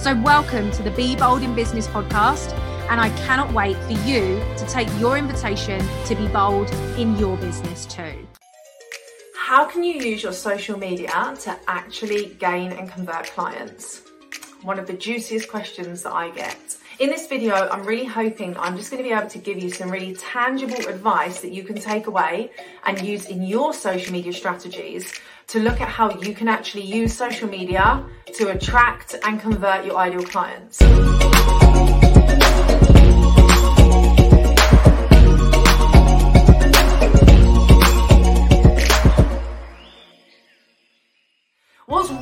So, welcome to the Be Bold in Business podcast. And I cannot wait for you to take your invitation to be bold in your business too. How can you use your social media to actually gain and convert clients? One of the juiciest questions that I get. In this video, I'm really hoping I'm just going to be able to give you some really tangible advice that you can take away and use in your social media strategies to look at how you can actually use social media to attract and convert your ideal clients.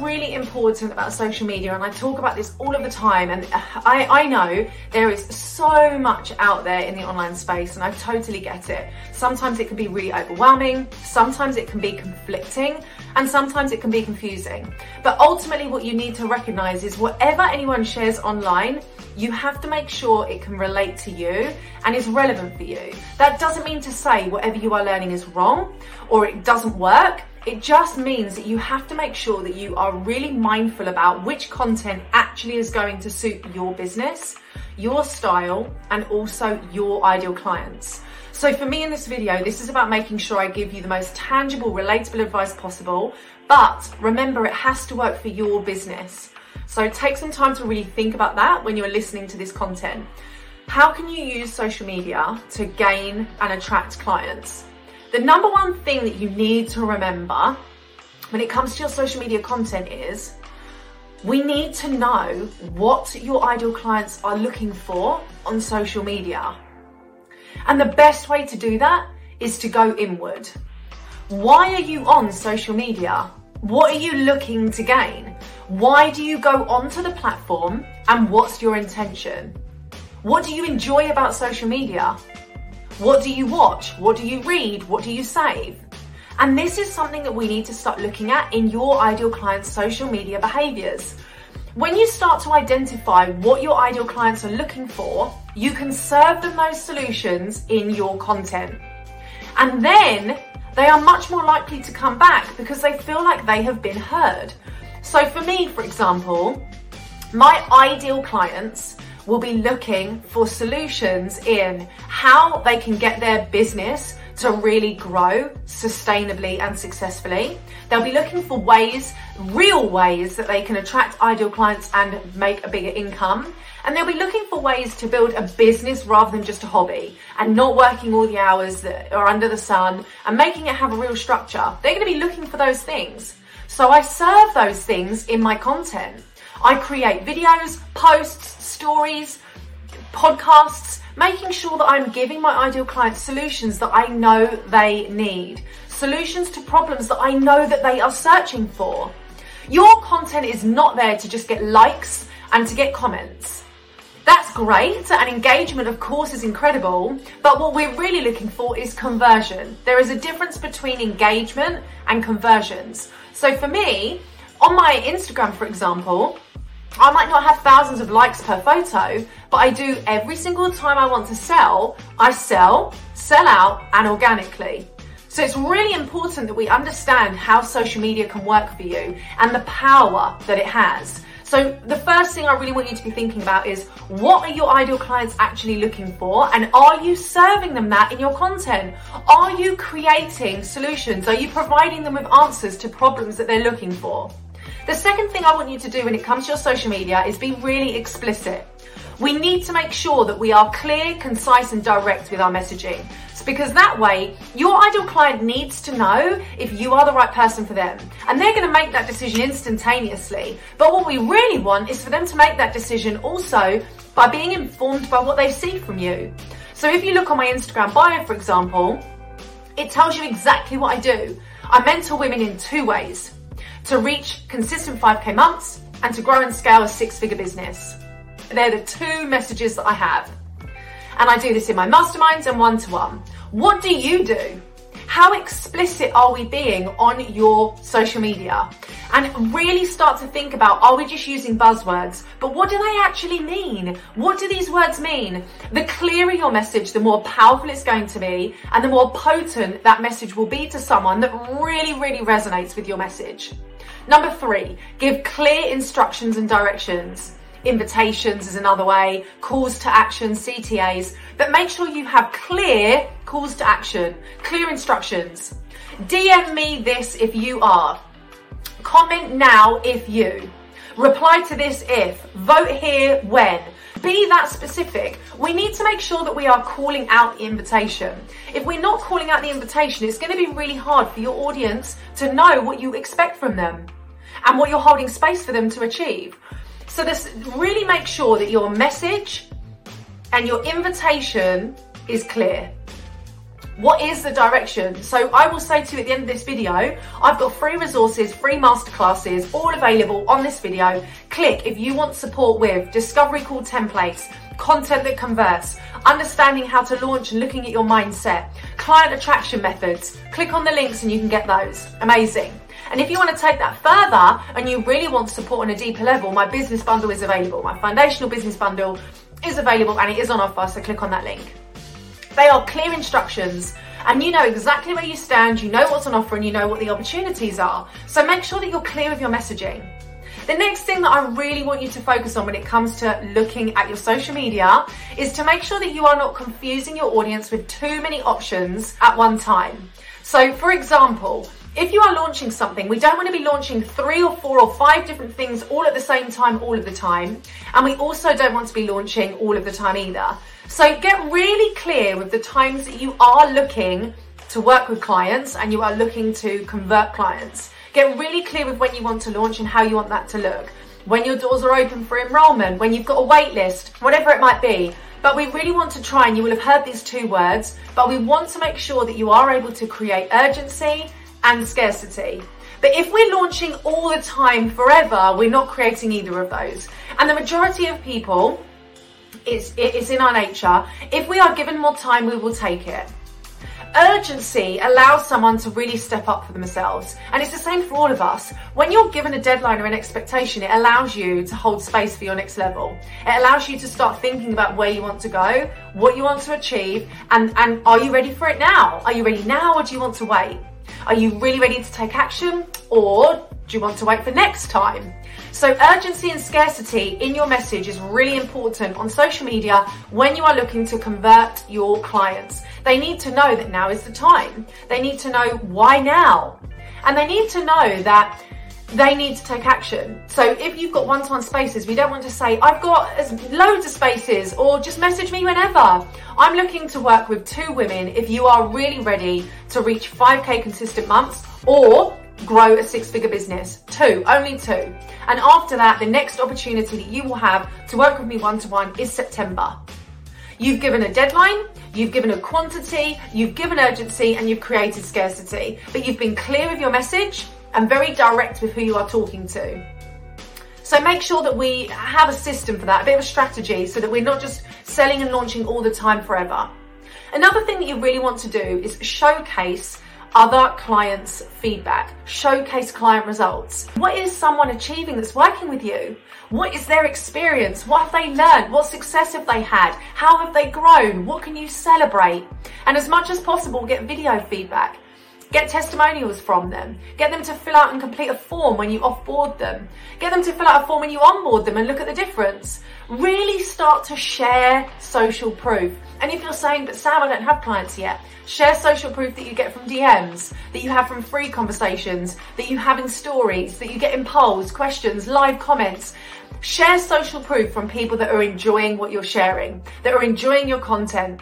Really important about social media, and I talk about this all of the time, and uh, I, I know there is so much out there in the online space, and I totally get it. Sometimes it can be really overwhelming, sometimes it can be conflicting, and sometimes it can be confusing. But ultimately, what you need to recognize is whatever anyone shares online, you have to make sure it can relate to you and is relevant for you. That doesn't mean to say whatever you are learning is wrong or it doesn't work. It just means that you have to make sure that you are really mindful about which content actually is going to suit your business, your style, and also your ideal clients. So for me in this video, this is about making sure I give you the most tangible, relatable advice possible. But remember, it has to work for your business. So take some time to really think about that when you're listening to this content. How can you use social media to gain and attract clients? The number one thing that you need to remember when it comes to your social media content is we need to know what your ideal clients are looking for on social media. And the best way to do that is to go inward. Why are you on social media? What are you looking to gain? Why do you go onto the platform and what's your intention? What do you enjoy about social media? What do you watch? What do you read? What do you save? And this is something that we need to start looking at in your ideal client's social media behaviors. When you start to identify what your ideal clients are looking for, you can serve them those solutions in your content. And then they are much more likely to come back because they feel like they have been heard. So for me, for example, my ideal clients will be looking for solutions in how they can get their business to really grow sustainably and successfully. They'll be looking for ways, real ways that they can attract ideal clients and make a bigger income. And they'll be looking for ways to build a business rather than just a hobby and not working all the hours that are under the sun and making it have a real structure. They're going to be looking for those things. So I serve those things in my content. I create videos, posts, stories, podcasts, making sure that I'm giving my ideal clients solutions that I know they need, solutions to problems that I know that they are searching for. Your content is not there to just get likes and to get comments. That's great, and engagement, of course, is incredible, but what we're really looking for is conversion. There is a difference between engagement and conversions. So for me, on my Instagram, for example, I might not have thousands of likes per photo, but I do every single time I want to sell, I sell, sell out, and organically. So it's really important that we understand how social media can work for you and the power that it has. So the first thing I really want you to be thinking about is what are your ideal clients actually looking for and are you serving them that in your content? Are you creating solutions? Are you providing them with answers to problems that they're looking for? The second thing I want you to do when it comes to your social media is be really explicit. We need to make sure that we are clear, concise, and direct with our messaging. because that way, your ideal client needs to know if you are the right person for them. And they're going to make that decision instantaneously. But what we really want is for them to make that decision also by being informed by what they see from you. So if you look on my Instagram bio, for example, it tells you exactly what I do. I mentor women in two ways to reach consistent 5k months and to grow and scale a six figure business. They're the two messages that I have. And I do this in my masterminds and one to one. What do you do? How explicit are we being on your social media? And really start to think about are we just using buzzwords? But what do they actually mean? What do these words mean? The clearer your message, the more powerful it's going to be, and the more potent that message will be to someone that really, really resonates with your message. Number three, give clear instructions and directions. Invitations is another way, calls to action, CTAs, but make sure you have clear calls to action, clear instructions. DM me this if you are. Comment now if you. Reply to this if. Vote here when. Be that specific. We need to make sure that we are calling out the invitation. If we're not calling out the invitation, it's going to be really hard for your audience to know what you expect from them and what you're holding space for them to achieve. So this really make sure that your message and your invitation is clear. What is the direction? So I will say to you at the end of this video, I've got free resources, free masterclasses, all available on this video. Click if you want support with discovery call templates, content that converts, understanding how to launch and looking at your mindset, client attraction methods. Click on the links and you can get those. Amazing. And if you want to take that further and you really want support on a deeper level, my business bundle is available. My foundational business bundle is available and it is on offer, so click on that link. They are clear instructions and you know exactly where you stand, you know what's on offer, and you know what the opportunities are. So make sure that you're clear with your messaging. The next thing that I really want you to focus on when it comes to looking at your social media is to make sure that you are not confusing your audience with too many options at one time. So, for example, if you are launching something, we don't want to be launching three or four or five different things all at the same time, all of the time. And we also don't want to be launching all of the time either. So get really clear with the times that you are looking to work with clients and you are looking to convert clients. Get really clear with when you want to launch and how you want that to look. When your doors are open for enrollment, when you've got a wait list, whatever it might be. But we really want to try, and you will have heard these two words, but we want to make sure that you are able to create urgency and scarcity. But if we're launching all the time forever, we're not creating either of those. And the majority of people, it's, it's in our nature. If we are given more time, we will take it. Urgency allows someone to really step up for themselves. And it's the same for all of us. When you're given a deadline or an expectation, it allows you to hold space for your next level. It allows you to start thinking about where you want to go, what you want to achieve, and, and are you ready for it now? Are you ready now or do you want to wait? Are you really ready to take action or do you want to wait for next time? So urgency and scarcity in your message is really important on social media when you are looking to convert your clients. They need to know that now is the time. They need to know why now. And they need to know that they need to take action. So if you've got one-to-one spaces, we don't want to say, I've got loads of spaces or just message me whenever. I'm looking to work with two women if you are really ready to reach 5k consistent months or grow a six figure business. Two, only two. And after that, the next opportunity that you will have to work with me one to one is September. You've given a deadline, you've given a quantity, you've given urgency, and you've created scarcity. But you've been clear with your message and very direct with who you are talking to. So make sure that we have a system for that, a bit of a strategy so that we're not just selling and launching all the time forever. Another thing that you really want to do is showcase other clients' feedback, showcase client results. What is someone achieving that's working with you? What is their experience? What have they learned? What success have they had? How have they grown? What can you celebrate? And as much as possible, get video feedback. Get testimonials from them. Get them to fill out and complete a form when you offboard them. Get them to fill out a form when you onboard them and look at the difference. Really start to share social proof. And if you're saying, but Sam, I don't have clients yet, share social proof that you get from DMs, that you have from free conversations, that you have in stories, that you get in polls, questions, live comments. Share social proof from people that are enjoying what you're sharing, that are enjoying your content.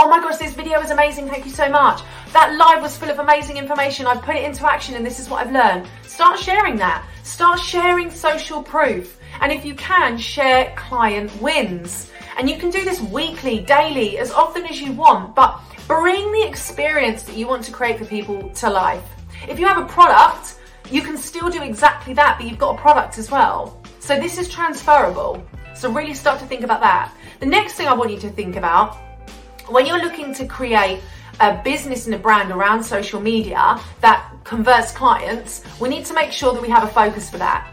Oh my gosh, this video was amazing. Thank you so much. That live was full of amazing information. I've put it into action and this is what I've learned. Start sharing that. Start sharing social proof. And if you can, share client wins. And you can do this weekly, daily, as often as you want, but bring the experience that you want to create for people to life. If you have a product, you can still do exactly that, but you've got a product as well. So this is transferable. So really start to think about that. The next thing I want you to think about when you're looking to create a business and a brand around social media that converts clients, we need to make sure that we have a focus for that.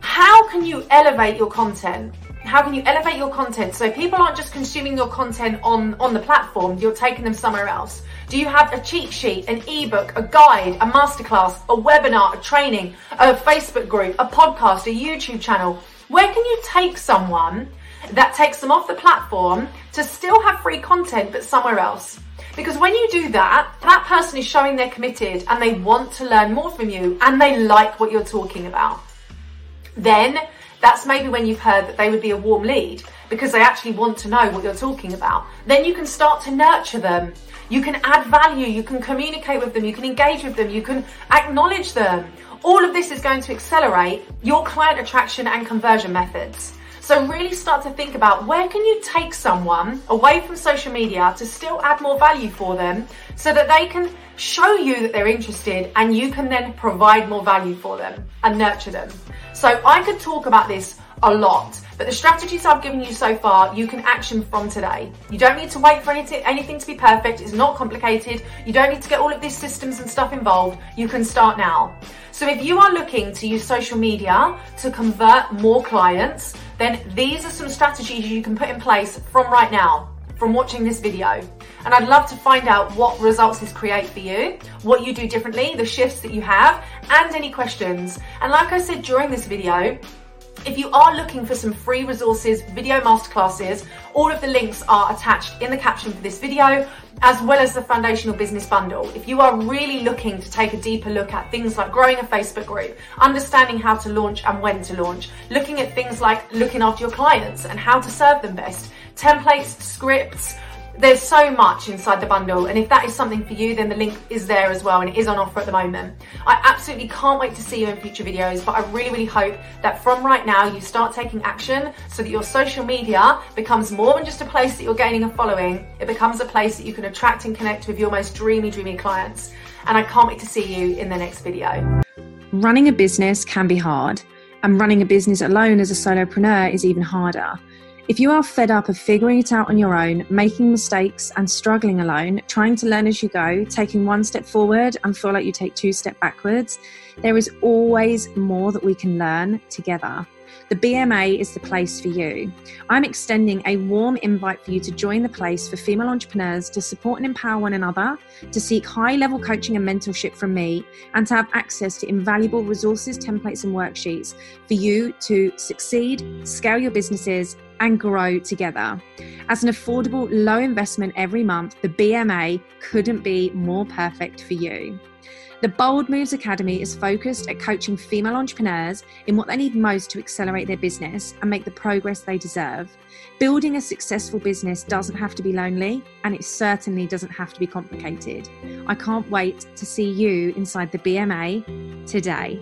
How can you elevate your content? How can you elevate your content so people aren't just consuming your content on, on the platform, you're taking them somewhere else? Do you have a cheat sheet, an ebook, a guide, a masterclass, a webinar, a training, a Facebook group, a podcast, a YouTube channel? Where can you take someone that takes them off the platform to still have free content but somewhere else? Because when you do that, that person is showing they're committed and they want to learn more from you and they like what you're talking about. Then that's maybe when you've heard that they would be a warm lead because they actually want to know what you're talking about. Then you can start to nurture them you can add value, you can communicate with them, you can engage with them, you can acknowledge them. All of this is going to accelerate your client attraction and conversion methods. So really start to think about where can you take someone away from social media to still add more value for them so that they can show you that they're interested and you can then provide more value for them and nurture them. So I could talk about this a lot. But the strategies I've given you so far, you can action from today. You don't need to wait for anything, anything to be perfect. It's not complicated. You don't need to get all of these systems and stuff involved. You can start now. So if you are looking to use social media to convert more clients, then these are some strategies you can put in place from right now from watching this video. And I'd love to find out what results this create for you, what you do differently, the shifts that you have, and any questions. And like I said during this video, if you are looking for some free resources, video masterclasses, all of the links are attached in the caption for this video, as well as the foundational business bundle. If you are really looking to take a deeper look at things like growing a Facebook group, understanding how to launch and when to launch, looking at things like looking after your clients and how to serve them best, templates, scripts, there's so much inside the bundle and if that is something for you then the link is there as well and it is on offer at the moment. I absolutely can't wait to see you in future videos but i really really hope that from right now you start taking action so that your social media becomes more than just a place that you're gaining a following. It becomes a place that you can attract and connect with your most dreamy dreamy clients and i can't wait to see you in the next video. Running a business can be hard and running a business alone as a solopreneur is even harder if you are fed up of figuring it out on your own, making mistakes and struggling alone, trying to learn as you go, taking one step forward and feel like you take two steps backwards, there is always more that we can learn together. The BMA is the place for you. I'm extending a warm invite for you to join the place for female entrepreneurs to support and empower one another, to seek high level coaching and mentorship from me, and to have access to invaluable resources, templates, and worksheets for you to succeed, scale your businesses, and grow together. As an affordable, low investment every month, the BMA couldn't be more perfect for you. The Bold Moves Academy is focused at coaching female entrepreneurs in what they need most to accelerate their business and make the progress they deserve. Building a successful business doesn't have to be lonely, and it certainly doesn't have to be complicated. I can't wait to see you inside the BMA today.